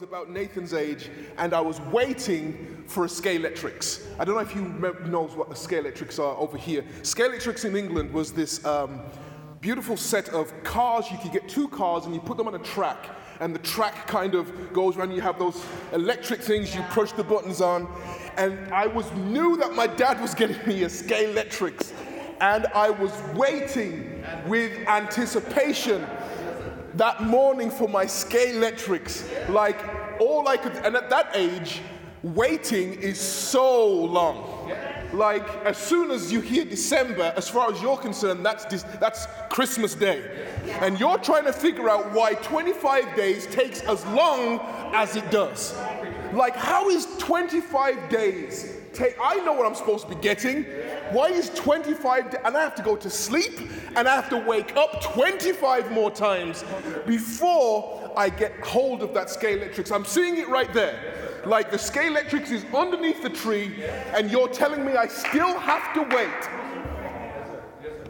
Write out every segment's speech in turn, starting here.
was about Nathan's age, and I was waiting for a Scalextric. I don't know if you know what the Scalextrics are over here. Scalextric in England was this um, beautiful set of cars. You could get two cars, and you put them on a track, and the track kind of goes around. You have those electric things you push the buttons on, and I was knew that my dad was getting me a Scalextric, and I was waiting with anticipation that morning for my Scalextric. Like all I could, and at that age, waiting is so long. Like as soon as you hear December, as far as you're concerned, that's that's Christmas Day, and you're trying to figure out why 25 days takes as long as it does. Like how is 25 days take? I know what I'm supposed to be getting. Why is 25 and I have to go to sleep and I have to wake up 25 more times before I get hold of that Scalextric. I'm seeing it right there. Like the Scalextric is underneath the tree and you're telling me I still have to wait.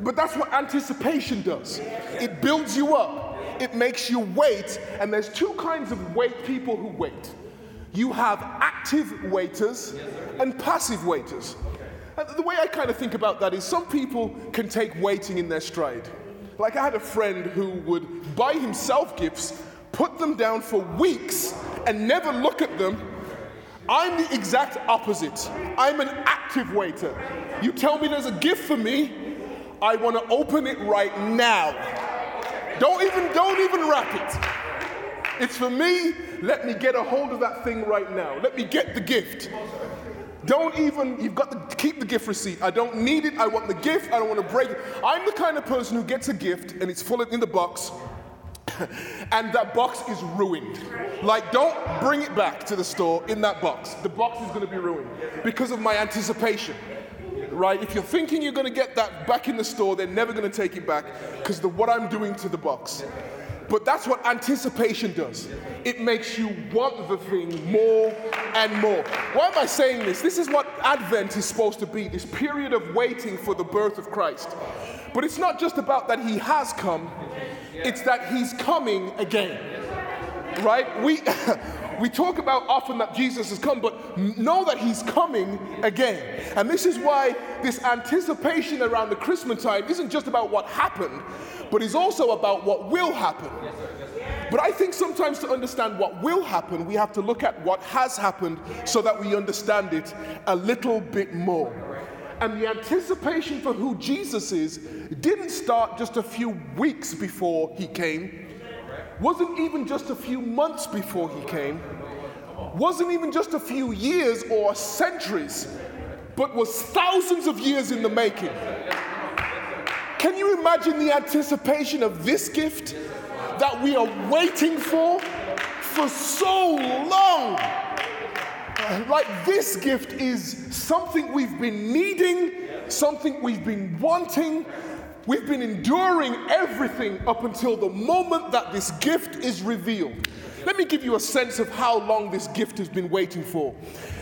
But that's what anticipation does. It builds you up. It makes you wait. And there's two kinds of wait people who wait. You have active waiters and passive waiters. The way I kind of think about that is some people can take waiting in their stride. Like I had a friend who would buy himself gifts, put them down for weeks, and never look at them. I'm the exact opposite. I'm an active waiter. You tell me there's a gift for me, I want to open it right now. Don't even don't even wrap it. It's for me. Let me get a hold of that thing right now. Let me get the gift. Don't even, you've got to keep the gift receipt. I don't need it. I want the gift. I don't want to break it. I'm the kind of person who gets a gift and it's full in the box and that box is ruined. Like, don't bring it back to the store in that box. The box is going to be ruined because of my anticipation. Right? If you're thinking you're going to get that back in the store, they're never going to take it back because of what I'm doing to the box. But that's what anticipation does. It makes you want the thing more and more. Why am I saying this? This is what Advent is supposed to be this period of waiting for the birth of Christ. But it's not just about that he has come, it's that he's coming again. Right? We. we talk about often that Jesus has come, but know that he's coming again. And this is why this anticipation around the Christmas time isn't just about what happened, but is also about what will happen. But I think sometimes to understand what will happen, we have to look at what has happened so that we understand it a little bit more. And the anticipation for who Jesus is didn't start just a few weeks before he came, wasn't even just a few months before he came, wasn't even just a few years or centuries, but was thousands of years in the making. Can you imagine the anticipation of this gift that we are waiting for for so long? Like this gift is something we've been needing, something we've been wanting. We've been enduring everything up until the moment that this gift is revealed. Let me give you a sense of how long this gift has been waiting for.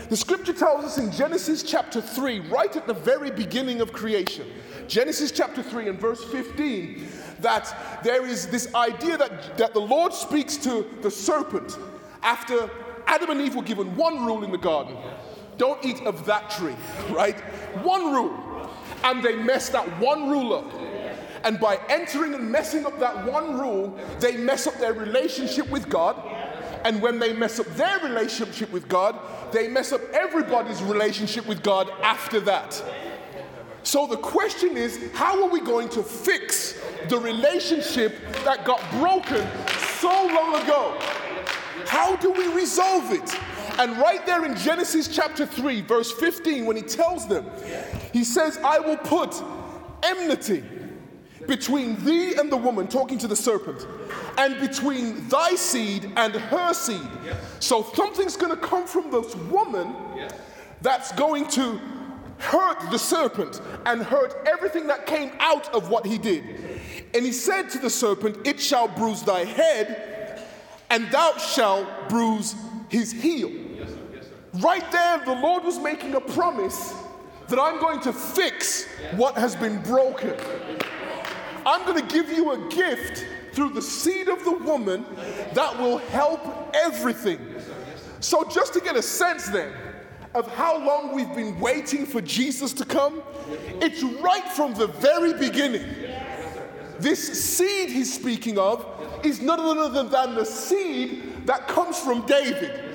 The scripture tells us in Genesis chapter 3, right at the very beginning of creation, Genesis chapter 3 and verse 15, that there is this idea that, that the Lord speaks to the serpent after Adam and Eve were given one rule in the garden don't eat of that tree, right? One rule. And they messed that one rule up. And by entering and messing up that one rule, they mess up their relationship with God. And when they mess up their relationship with God, they mess up everybody's relationship with God after that. So the question is how are we going to fix the relationship that got broken so long ago? How do we resolve it? And right there in Genesis chapter 3, verse 15, when he tells them, he says, I will put enmity between thee and the woman, talking to the serpent, and between thy seed and her seed. So something's going to come from this woman that's going to hurt the serpent and hurt everything that came out of what he did. And he said to the serpent, It shall bruise thy head, and thou shalt bruise his heel. Yes, sir. Yes, sir. Right there, the Lord was making a promise that I'm going to fix what has been broken. I'm going to give you a gift through the seed of the woman that will help everything. So, just to get a sense then of how long we've been waiting for Jesus to come, it's right from the very beginning. This seed he's speaking of is none other than the seed that comes from David.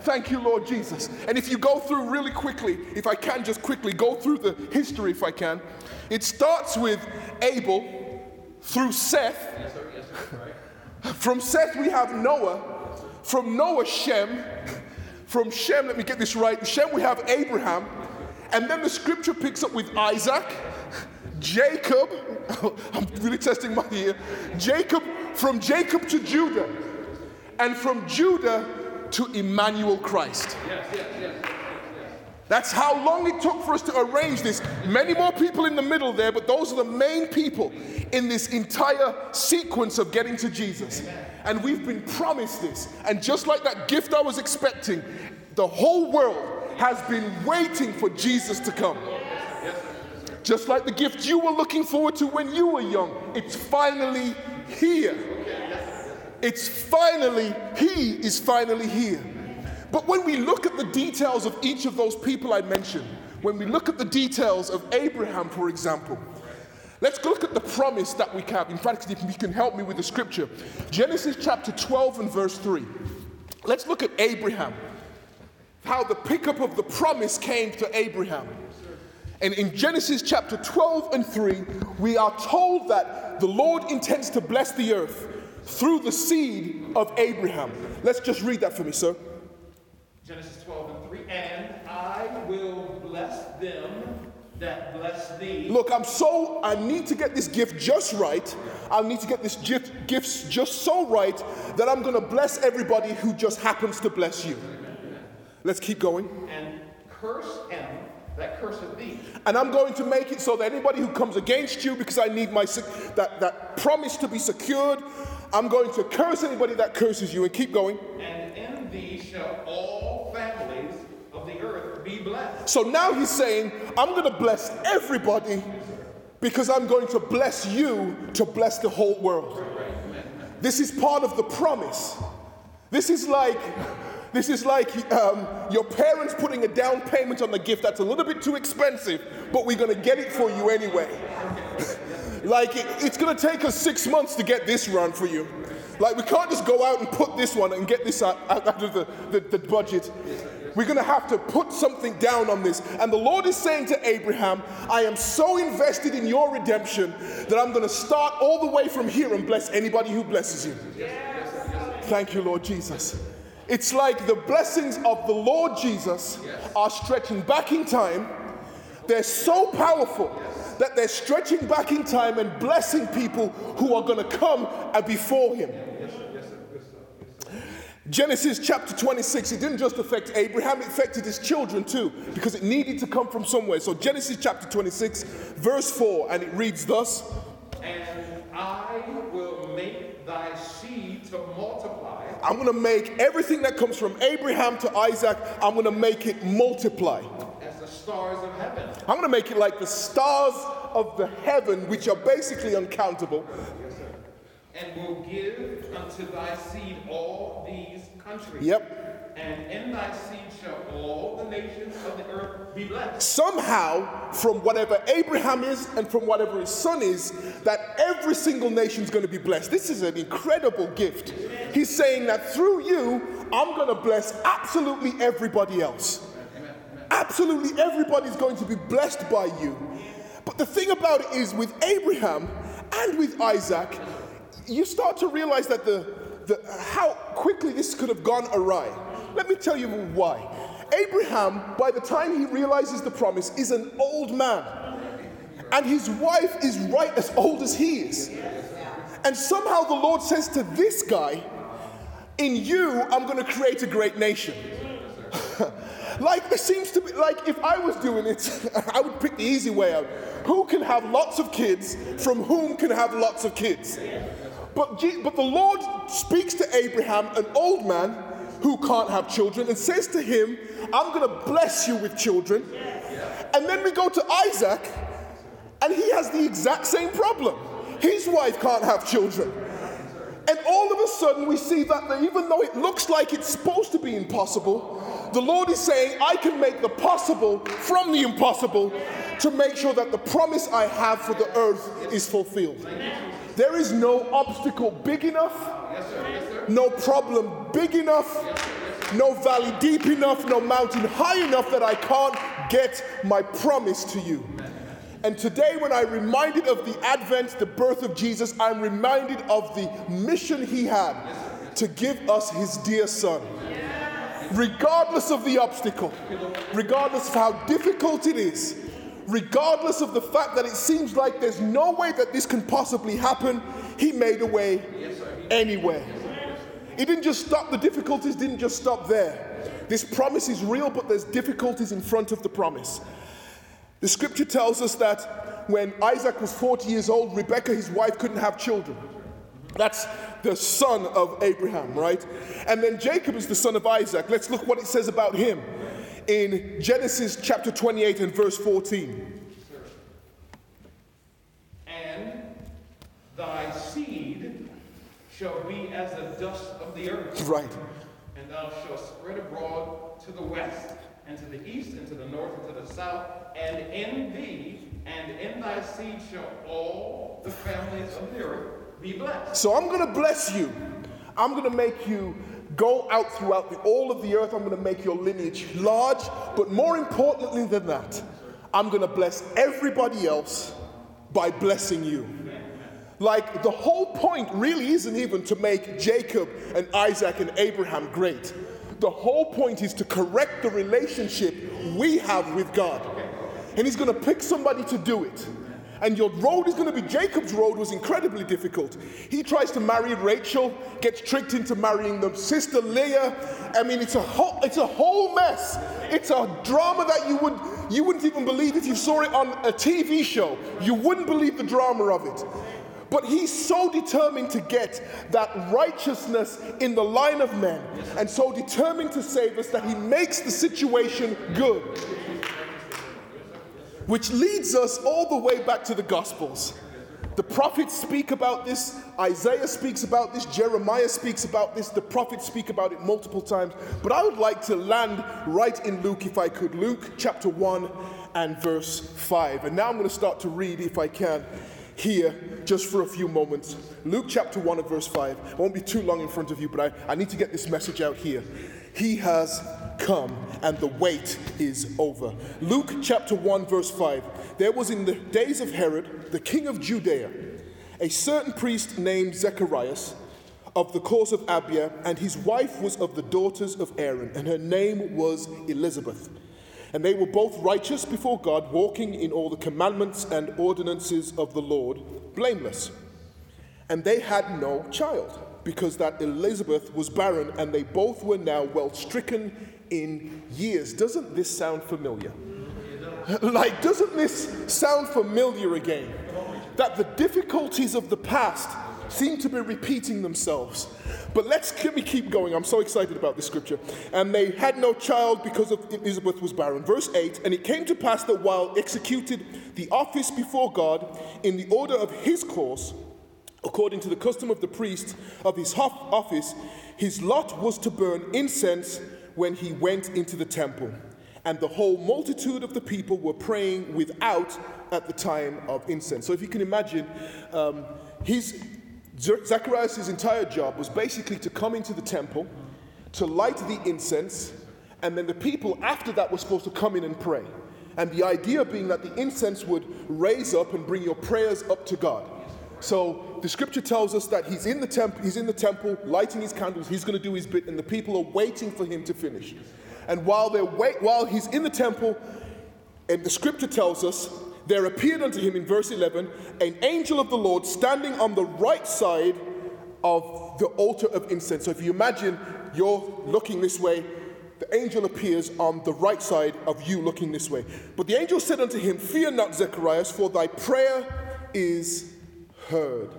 Thank you, Lord Jesus. And if you go through really quickly, if I can just quickly go through the history, if I can, it starts with Abel through Seth. From Seth, we have Noah. From Noah, Shem. From Shem, let me get this right. Shem, we have Abraham. And then the scripture picks up with Isaac, Jacob. I'm really testing my ear. Jacob, from Jacob to Judah. And from Judah to Emmanuel Christ. Yes, yes, yes. That's how long it took for us to arrange this. Many more people in the middle there, but those are the main people in this entire sequence of getting to Jesus. And we've been promised this. And just like that gift I was expecting, the whole world has been waiting for Jesus to come. Just like the gift you were looking forward to when you were young, it's finally here. It's finally, He is finally here. But when we look at the details of each of those people I mentioned, when we look at the details of Abraham, for example, let's look at the promise that we have. In fact, if you can help me with the scripture, Genesis chapter 12 and verse 3. Let's look at Abraham, how the pickup of the promise came to Abraham. And in Genesis chapter 12 and 3, we are told that the Lord intends to bless the earth through the seed of Abraham. Let's just read that for me, sir. Genesis 12 and 3. And I will bless them that bless thee. Look, I'm so, I need to get this gift just right. I need to get this gift, gifts just so right that I'm going to bless everybody who just happens to bless you. Let's keep going. And curse him that curseth thee. And I'm going to make it so that anybody who comes against you, because I need my that, that promise to be secured, I'm going to curse anybody that curses you and keep going. And in thee shall all earth be blessed. So now he's saying, I'm going to bless everybody because I'm going to bless you to bless the whole world. This is part of the promise. This is like this is like um, your parents putting a down payment on the gift that's a little bit too expensive, but we're going to get it for you anyway. Like, it, it's going to take us six months to get this run for you. Like, we can't just go out and put this one and get this out, out of the, the, the budget. We're going to have to put something down on this. And the Lord is saying to Abraham, I am so invested in your redemption that I'm going to start all the way from here and bless anybody who blesses you. Thank you, Lord Jesus. It's like the blessings of the Lord Jesus are stretching back in time. They're so powerful that they're stretching back in time and blessing people who are going to come before him. Genesis chapter 26, it didn't just affect Abraham, it affected his children too, because it needed to come from somewhere. So, Genesis chapter 26, verse 4, and it reads thus And I will make thy seed to multiply. I'm going to make everything that comes from Abraham to Isaac, I'm going to make it multiply As the stars of heaven. I'm going to make it like the stars of the heaven, which are basically uncountable. And will give unto thy seed all these countries. Yep. And in thy seed shall all the nations of the earth be blessed. Somehow, from whatever Abraham is and from whatever his son is, that every single nation is going to be blessed. This is an incredible gift. He's saying that through you, I'm going to bless absolutely everybody else. Absolutely everybody's going to be blessed by you. But the thing about it is, with Abraham and with Isaac, you start to realize that the, the, how quickly this could have gone awry. Let me tell you why. Abraham, by the time he realizes the promise, is an old man. And his wife is right as old as he is. And somehow the Lord says to this guy, In you, I'm going to create a great nation. Like, it seems to be like if I was doing it, I would pick the easy way out. Who can have lots of kids from whom can have lots of kids? But, but the Lord speaks to Abraham, an old man who can't have children, and says to him, I'm going to bless you with children. And then we go to Isaac, and he has the exact same problem. His wife can't have children. And all of a sudden, we see that even though it looks like it's supposed to be impossible, the Lord is saying, I can make the possible from the impossible to make sure that the promise I have for the earth is fulfilled. There is no obstacle big enough, no problem big enough, no valley deep enough, no mountain high enough that I can't get my promise to you. And today, when I'm reminded of the advent, the birth of Jesus, I'm reminded of the mission he had to give us his dear son. Regardless of the obstacle, regardless of how difficult it is, regardless of the fact that it seems like there's no way that this can possibly happen, he made a way anyway. He didn't just stop, the difficulties didn't just stop there. This promise is real, but there's difficulties in front of the promise. The scripture tells us that when Isaac was 40 years old, Rebekah, his wife, couldn't have children. That's the son of Abraham, right? And then Jacob is the son of Isaac. Let's look what it says about him in Genesis chapter 28 and verse 14. And thy seed shall be as the dust of the earth. Right. And thou shalt spread abroad to the west, and to the east, and to the north, and to the south. And in thee and in thy seed shall all the families of the earth be blessed. So I'm going to bless you. I'm going to make you go out throughout the, all of the earth. I'm going to make your lineage large. But more importantly than that, I'm going to bless everybody else by blessing you. Like the whole point really isn't even to make Jacob and Isaac and Abraham great. The whole point is to correct the relationship we have with God. And he's going to pick somebody to do it. And your road is going to be Jacob's road was incredibly difficult. He tries to marry Rachel, gets tricked into marrying the sister Leah. I mean, it's a whole, it's a whole mess. It's a drama that you would you wouldn't even believe if you saw it on a TV show. You wouldn't believe the drama of it. But he's so determined to get that righteousness in the line of men, and so determined to save us that he makes the situation good. Which leads us all the way back to the Gospels. The prophets speak about this, Isaiah speaks about this, Jeremiah speaks about this, the prophets speak about it multiple times. But I would like to land right in Luke if I could. Luke chapter 1 and verse 5. And now I'm going to start to read, if I can, here just for a few moments. Luke chapter 1 and verse 5. I won't be too long in front of you, but I, I need to get this message out here. He has come and the wait is over. Luke chapter 1, verse 5. There was in the days of Herod, the king of Judea, a certain priest named Zacharias of the course of Abia, and his wife was of the daughters of Aaron, and her name was Elizabeth. And they were both righteous before God, walking in all the commandments and ordinances of the Lord, blameless. And they had no child, because that Elizabeth was barren, and they both were now well stricken in years. Doesn't this sound familiar? Like, doesn't this sound familiar again? That the difficulties of the past seem to be repeating themselves. But let's let me keep going. I'm so excited about this scripture. And they had no child because of Elizabeth was barren. Verse 8 And it came to pass that while executed the office before God in the order of his course, according to the custom of the priest of his office, his lot was to burn incense when he went into the temple. And the whole multitude of the people were praying without at the time of incense. So if you can imagine, um, his, Zacharias' entire job was basically to come into the temple, to light the incense, and then the people after that were supposed to come in and pray. And the idea being that the incense would raise up and bring your prayers up to God. So the scripture tells us that he's in the temple, he's in the temple lighting his candles, he's going to do his bit, and the people are waiting for him to finish. And while they wait, while he's in the temple, and the scripture tells us, there appeared unto him in verse 11 an angel of the Lord standing on the right side of the altar of incense. So if you imagine you're looking this way, the angel appears on the right side of you looking this way. But the angel said unto him, Fear not, Zacharias, for thy prayer is heard.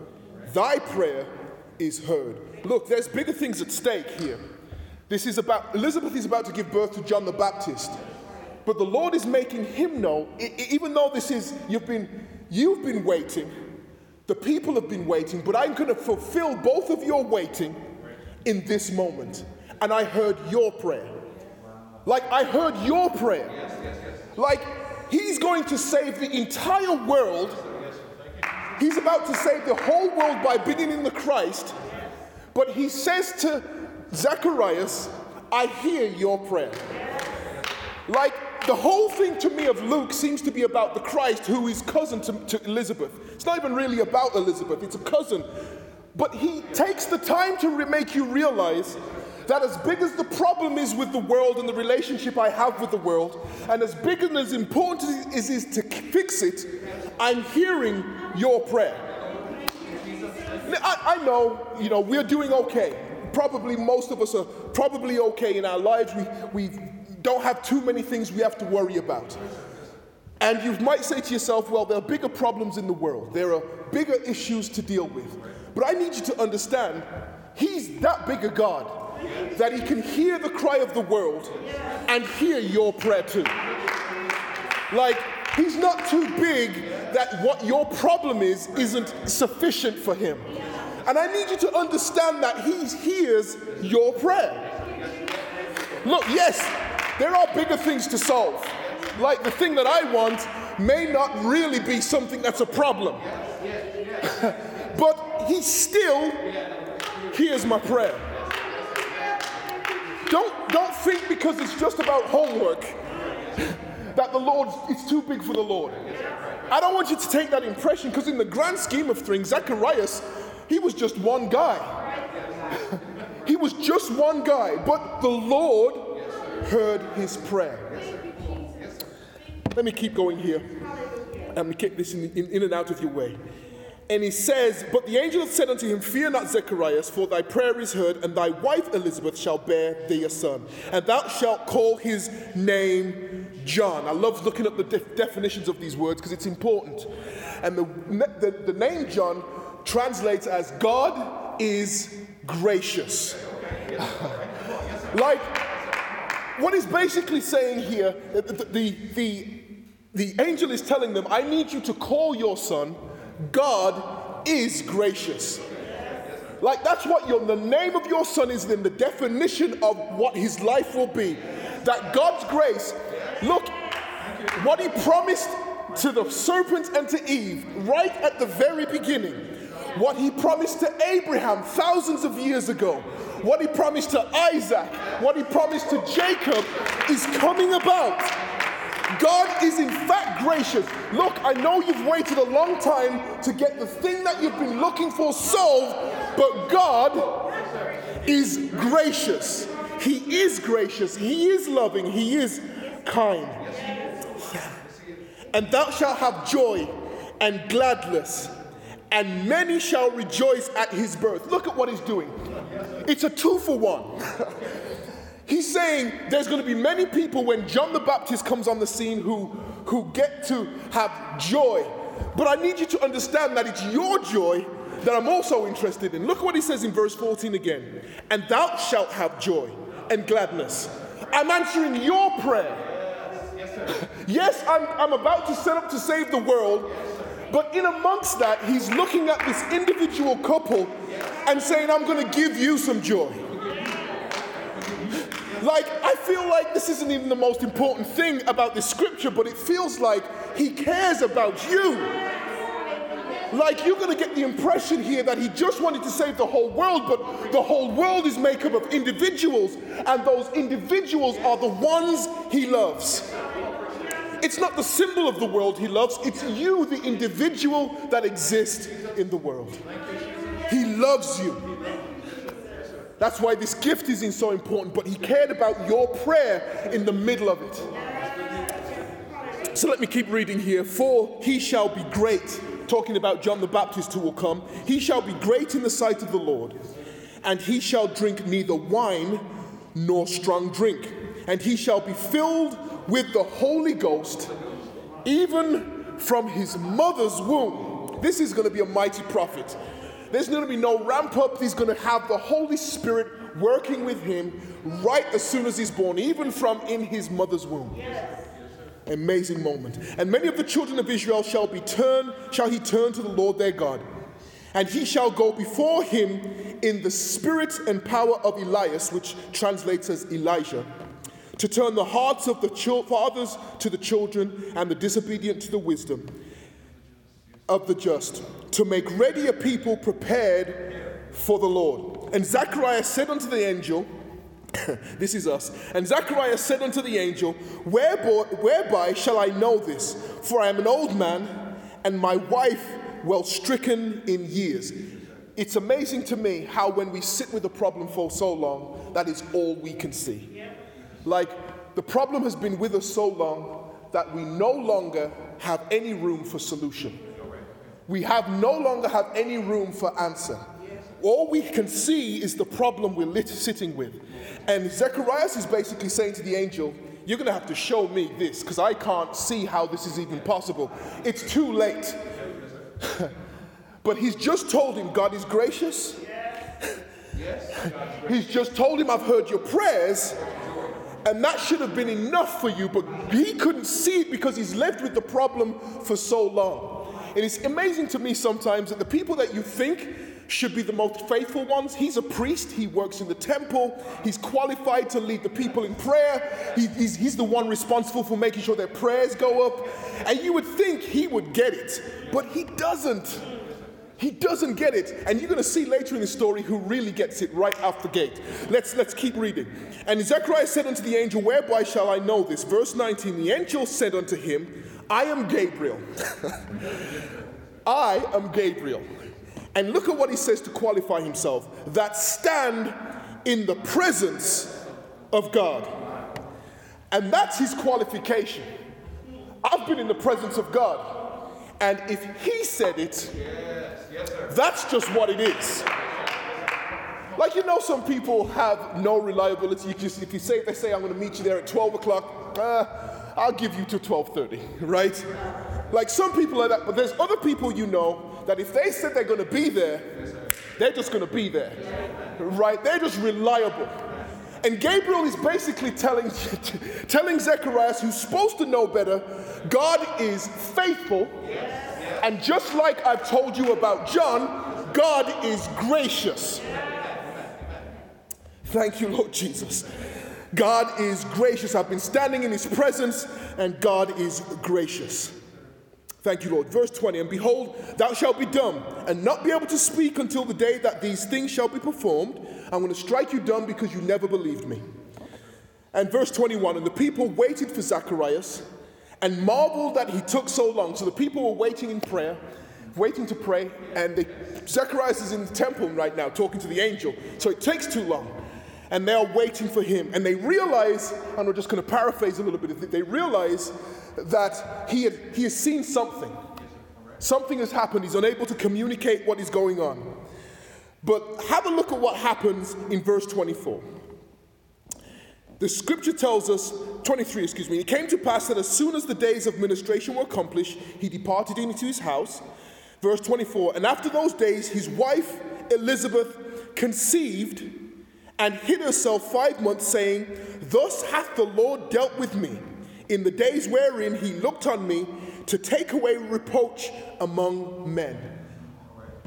Thy prayer is heard. Look, there's bigger things at stake here. This is about, Elizabeth is about to give birth to John the Baptist. But the Lord is making him know, even though this is, you've been, you've been waiting, The people have been waiting, but I'm going to fulfill both of your waiting in this moment. And I heard your prayer. Like, I heard your prayer. Like, he's going to save the entire world. He's about to save the whole world by bringing in the Christ. But he says to Zacharias, I hear your prayer. Like, the whole thing to me of Luke seems to be about the Christ who is cousin to, to Elizabeth. It's not even really about Elizabeth, it's a cousin. But he takes the time to re- make you realize that as big as the problem is with the world and the relationship I have with the world, and as big and as important as it is to fix it, I'm hearing your prayer. I, I know, you know, we're doing okay. Probably most of us are probably okay in our lives. We, we don't have too many things we have to worry about. And you might say to yourself, well, there are bigger problems in the world, there are bigger issues to deal with. But I need you to understand, He's that big a God that He can hear the cry of the world and hear your prayer too. Like, He's not too big that what your problem is isn't sufficient for Him. And I need you to understand that He hears your prayer. Look, yes, there are bigger things to solve. Like the thing that I want may not really be something that's a problem. but he still hears my prayer. Don't, don't think because it's just about homework that the Lord, it's too big for the Lord. I don't want you to take that impression because, in the grand scheme of things, Zacharias, he was just one guy. he was just one guy, but the Lord heard his prayer. Let me keep going here. Let me this in, in, in and out of your way. And he says, But the angel said unto him, Fear not, Zacharias, for thy prayer is heard, and thy wife Elizabeth shall bear thee a son. And thou shalt call his name John. I love looking at the def- definitions of these words because it's important. And the, the, the name John translates as God is gracious. like, what he's basically saying here, the, the, the, the angel is telling them, I need you to call your son, God is gracious. Like that's what your, the name of your son is in the definition of what his life will be. That God's grace, look, what he promised to the serpent and to Eve right at the very beginning, what he promised to Abraham thousands of years ago, what he promised to Isaac, what he promised to Jacob is coming about. God is in fact gracious. Look, I know you've waited a long time to get the thing that you've been looking for solved, but God is gracious. He is gracious. He is loving. He is kind. And thou shalt have joy and gladness, and many shall rejoice at his birth. Look at what he's doing. It's a two for one. He's saying there's going to be many people when John the Baptist comes on the scene who, who get to have joy. But I need you to understand that it's your joy that I'm also interested in. Look what he says in verse 14 again. And thou shalt have joy and gladness. I'm answering your prayer. yes, yes I'm, I'm about to set up to save the world, but in amongst that, he's looking at this individual couple and saying, I'm going to give you some joy. Like, I feel like this isn't even the most important thing about this scripture, but it feels like he cares about you. Like, you're going to get the impression here that he just wanted to save the whole world, but the whole world is made up of individuals, and those individuals are the ones he loves. It's not the symbol of the world he loves, it's you, the individual that exists in the world. He loves you. That's why this gift isn't so important, but he cared about your prayer in the middle of it. So let me keep reading here. For he shall be great, talking about John the Baptist who will come. He shall be great in the sight of the Lord, and he shall drink neither wine nor strong drink, and he shall be filled with the Holy Ghost, even from his mother's womb. This is going to be a mighty prophet. There's going to be no ramp up. He's going to have the Holy Spirit working with him right as soon as he's born, even from in his mother's womb. Yes. Amazing moment. And many of the children of Israel shall be turned, shall he turn to the Lord their God, And he shall go before him in the spirit and power of Elias, which translates as Elijah, to turn the hearts of the fathers to the children and the disobedient to the wisdom of the just, to make ready a people prepared for the Lord. And Zacharias said unto the angel, this is us. And Zacharias said unto the angel, whereby, whereby shall I know this? For I am an old man, and my wife well stricken in years. It's amazing to me how, when we sit with a problem for so long, that is all we can see. Like, the problem has been with us so long that we no longer have any room for solution. We have no longer have any room for answer. All we can see is the problem we're lit- sitting with. And Zacharias is basically saying to the angel, You're going to have to show me this because I can't see how this is even possible. It's too late. but he's just told him God is gracious. he's just told him, I've heard your prayers. And that should have been enough for you, but he couldn't see it because he's lived with the problem for so long. And it's amazing to me sometimes that the people that you think should be the most faithful ones. He's a priest, he works in the temple, he's qualified to lead the people in prayer, he, he's, he's the one responsible for making sure their prayers go up. And you would think he would get it, but he doesn't. He doesn't get it. And you're going to see later in the story who really gets it right off the gate. Let's, let's keep reading. And Zechariah said unto the angel, Whereby shall I know this? Verse 19 The angel said unto him, I am Gabriel. I am Gabriel. And look at what he says to qualify himself that stand in the presence of God. And that's his qualification. I've been in the presence of God. And if he said it, that's just what it is. Like you know, some people have no reliability. You just, if you say they say I'm going to meet you there at 12 o'clock, uh, I'll give you to 12:30, right? Like some people are that, but there's other people you know that if they said they're going to be there, they're just going to be there, right? They're just reliable. And Gabriel is basically telling, telling Zechariah, who's supposed to know better, God is faithful. And just like I've told you about John, God is gracious. Thank you, Lord Jesus. God is gracious. I've been standing in his presence, and God is gracious. Thank you, Lord. Verse 20 And behold, thou shalt be dumb, and not be able to speak until the day that these things shall be performed. I'm going to strike you dumb because you never believed me. And verse 21 And the people waited for Zacharias and marveled that he took so long. So the people were waiting in prayer, waiting to pray, and they, Zacharias is in the temple right now talking to the angel. So it takes too long. And they are waiting for him. And they realize, and we're just going to paraphrase a little bit, they realize that he, had, he has seen something. Something has happened. He's unable to communicate what is going on. But have a look at what happens in verse 24. The scripture tells us, 23, excuse me, it came to pass that as soon as the days of ministration were accomplished, he departed into his house. Verse 24, and after those days, his wife Elizabeth conceived and hid herself five months, saying, Thus hath the Lord dealt with me in the days wherein he looked on me to take away reproach among men.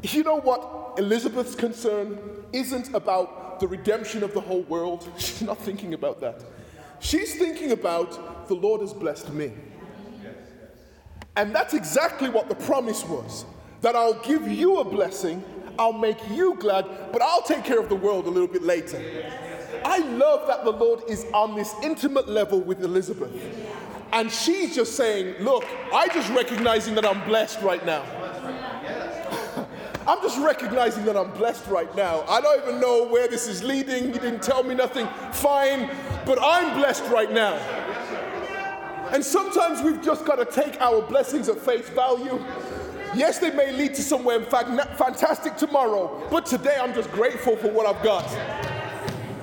You know what Elizabeth's concern isn't about the redemption of the whole world. She's not thinking about that. She's thinking about the Lord has blessed me. And that's exactly what the promise was that I'll give you a blessing, I'll make you glad, but I'll take care of the world a little bit later. I love that the Lord is on this intimate level with Elizabeth. And she's just saying, Look, I'm just recognizing that I'm blessed right now. I'm just recognizing that I'm blessed right now. I don't even know where this is leading. You didn't tell me nothing. Fine. But I'm blessed right now. And sometimes we've just got to take our blessings at face value. Yes, they may lead to somewhere in fact fantastic tomorrow, but today I'm just grateful for what I've got.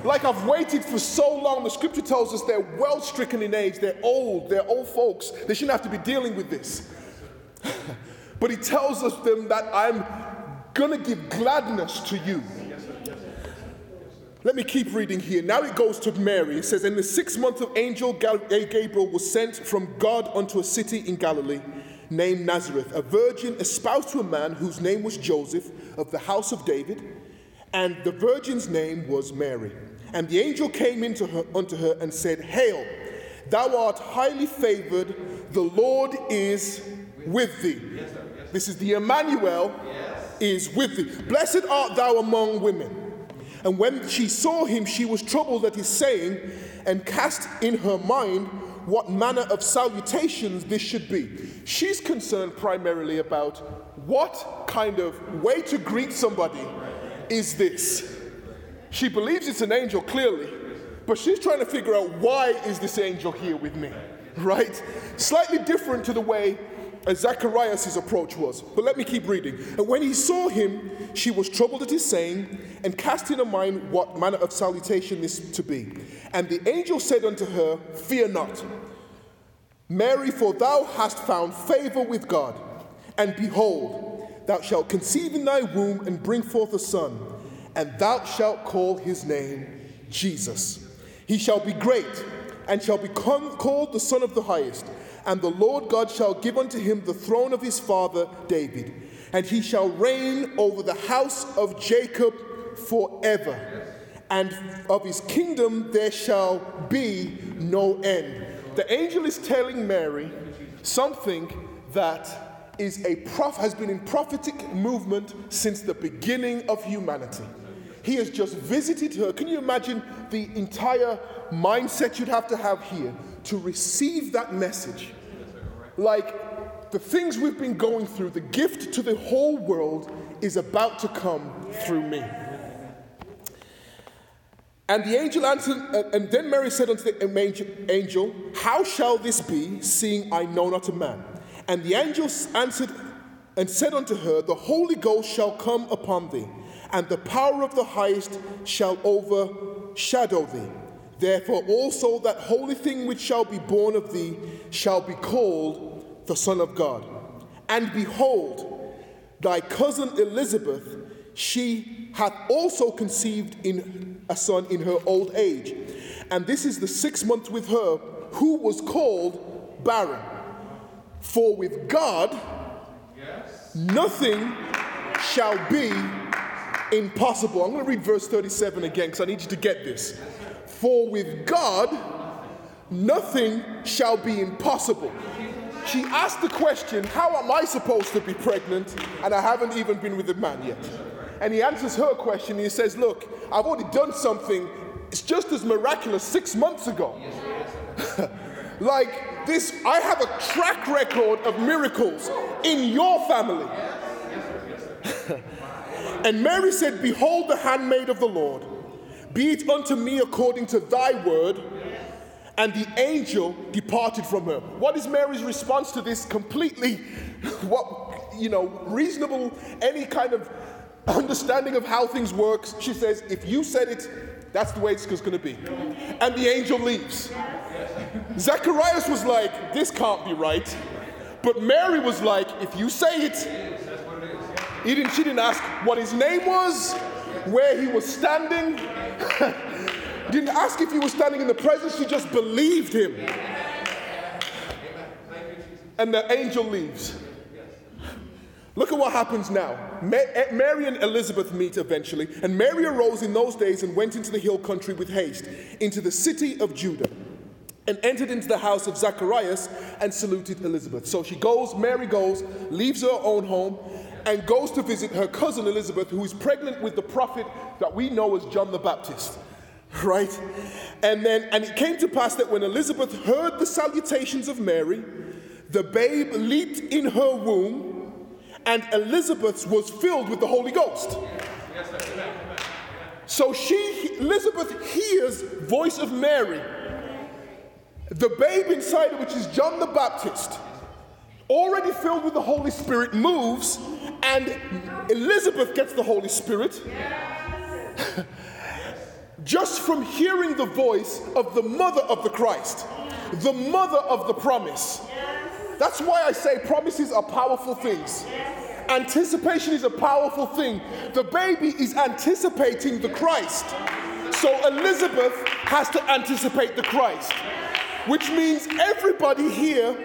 Like I've waited for so long. The scripture tells us they're well stricken in age, they're old, they're old folks. They shouldn't have to be dealing with this. but he tells us them that I'm to give gladness to you. Let me keep reading here. Now it goes to Mary. It says, In the sixth month of angel Gabriel was sent from God unto a city in Galilee, named Nazareth, a virgin espoused to a man whose name was Joseph of the house of David, and the virgin's name was Mary. And the angel came into her, unto her and said, Hail, thou art highly favored, the Lord is with thee. This is the Emmanuel is with thee. Blessed art thou among women. And when she saw him, she was troubled at his saying, and cast in her mind what manner of salutations this should be. She's concerned primarily about what kind of way to greet somebody is this. She believes it's an angel clearly, but she's trying to figure out why is this angel here with me, right? Slightly different to the way Zacharias' approach was. But let me keep reading. And when he saw him, she was troubled at his saying, and cast in her mind what manner of salutation this to be. And the angel said unto her, Fear not, Mary, for thou hast found favor with God. And behold, thou shalt conceive in thy womb and bring forth a son, and thou shalt call his name Jesus. He shall be great, and shall be called the Son of the Highest. And the Lord God shall give unto him the throne of his father David, and he shall reign over the house of Jacob forever. And of his kingdom there shall be no end. The angel is telling Mary something that is a prof- has been in prophetic movement since the beginning of humanity. He has just visited her. Can you imagine the entire mindset you'd have to have here to receive that message? Like the things we've been going through, the gift to the whole world is about to come through me. And the angel answered, and then Mary said unto the angel, How shall this be, seeing I know not a man? And the angel answered and said unto her, The Holy Ghost shall come upon thee, and the power of the highest shall overshadow thee. Therefore also that holy thing which shall be born of thee shall be called the Son of God. And behold, thy cousin Elizabeth, she hath also conceived in a son in her old age. And this is the sixth month with her, who was called barren. For with God, yes. nothing shall be impossible. I'm going to read verse 37 again because I need you to get this. For with God, nothing shall be impossible. She asked the question, How am I supposed to be pregnant? And I haven't even been with a man yet. And he answers her question. He says, Look, I've already done something. It's just as miraculous six months ago. like this, I have a track record of miracles in your family. and Mary said, Behold the handmaid of the Lord be it unto me according to thy word. And the angel departed from her. What is Mary's response to this completely, what, you know, reasonable, any kind of understanding of how things work? She says, if you said it, that's the way it's going to be. And the angel leaves. Zacharias was like, this can't be right. But Mary was like, if you say it, he didn't, she didn't ask what his name was, where he was standing. Didn't ask if he was standing in the presence, she just believed him. And the angel leaves. Look at what happens now. Eh, Mary and Elizabeth meet eventually, and Mary arose in those days and went into the hill country with haste, into the city of Judah, and entered into the house of Zacharias and saluted Elizabeth. So she goes, Mary goes, leaves her own home, and goes to visit her cousin Elizabeth, who is pregnant with the prophet that we know as John the Baptist. Right? And then, and it came to pass that when Elizabeth heard the salutations of Mary, the babe leaped in her womb, and Elizabeth was filled with the Holy Ghost. So she, Elizabeth, hears voice of Mary. The babe inside which is John the Baptist, already filled with the Holy Spirit, moves, and Elizabeth gets the Holy Spirit. Just from hearing the voice of the mother of the Christ, the mother of the promise. That's why I say promises are powerful things. Anticipation is a powerful thing. The baby is anticipating the Christ. So Elizabeth has to anticipate the Christ, which means everybody here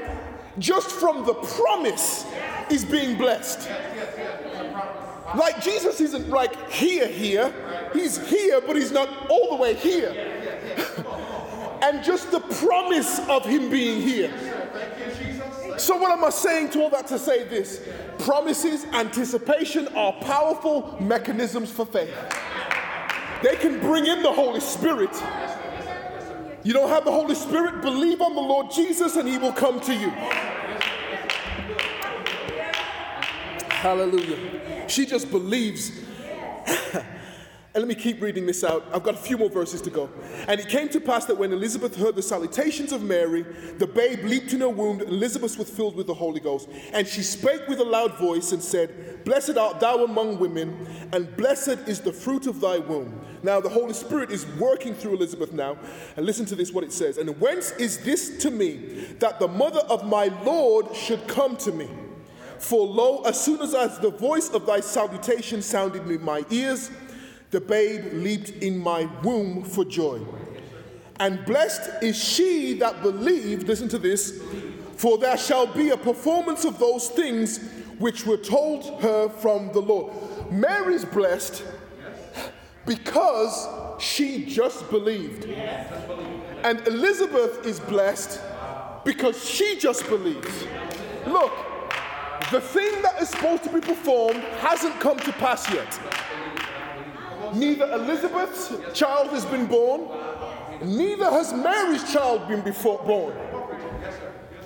just from the promise is being blessed. Like Jesus isn't like here, here. He's here, but he's not all the way here. and just the promise of him being here. So, what am I saying to all that to say this? Promises, anticipation are powerful mechanisms for faith. They can bring in the Holy Spirit. You don't have the Holy Spirit, believe on the Lord Jesus and he will come to you. Hallelujah. She just believes. And let me keep reading this out. I've got a few more verses to go. And it came to pass that when Elizabeth heard the salutations of Mary, the babe leaped in her womb. and Elizabeth was filled with the Holy Ghost. And she spake with a loud voice and said, Blessed art thou among women, and blessed is the fruit of thy womb. Now, the Holy Spirit is working through Elizabeth now. And listen to this what it says. And whence is this to me, that the mother of my Lord should come to me? For lo, as soon as, the voice of thy salutation sounded in my ears, the babe leaped in my womb for joy. And blessed is she that believed, listen to this, for there shall be a performance of those things which were told her from the Lord. Mary's blessed because she just believed. And Elizabeth is blessed because she just believes. Look, the thing that is supposed to be performed hasn't come to pass yet. Neither Elizabeth's child has been born, neither has Mary's child been before born.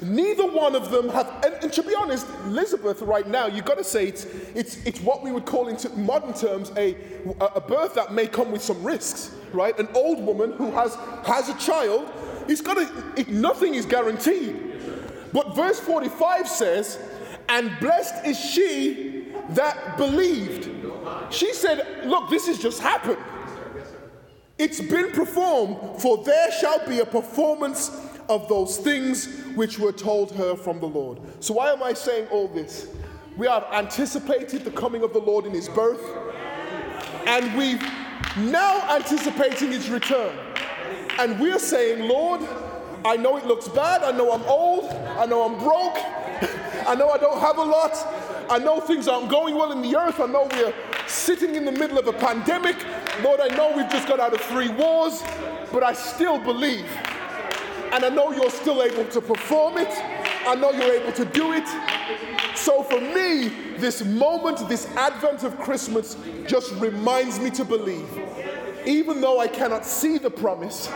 Neither one of them have, and, and to be honest, Elizabeth right now, you've got to say it's, it's, it's what we would call in modern terms a, a birth that may come with some risks, right? An old woman who has, has a child, he's got to, it, nothing is guaranteed. But verse 45 says, and blessed is she that believed. She said, Look, this has just happened. It's been performed, for there shall be a performance of those things which were told her from the Lord. So, why am I saying all this? We have anticipated the coming of the Lord in his birth, and we've now anticipating his return. And we're saying, Lord, I know it looks bad. I know I'm old. I know I'm broke. I know I don't have a lot. I know things aren't going well in the earth. I know we're sitting in the middle of a pandemic. Lord, I know we've just got out of three wars, but I still believe. And I know you're still able to perform it. I know you're able to do it. So for me, this moment, this advent of Christmas just reminds me to believe. Even though I cannot see the promise,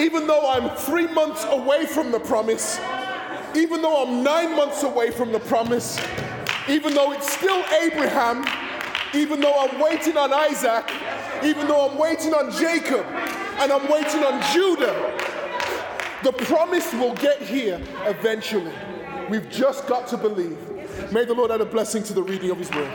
even though I'm three months away from the promise, even though I'm nine months away from the promise, even though it's still Abraham, even though I'm waiting on Isaac, even though I'm waiting on Jacob, and I'm waiting on Judah, the promise will get here eventually. We've just got to believe. May the Lord add a blessing to the reading of His word.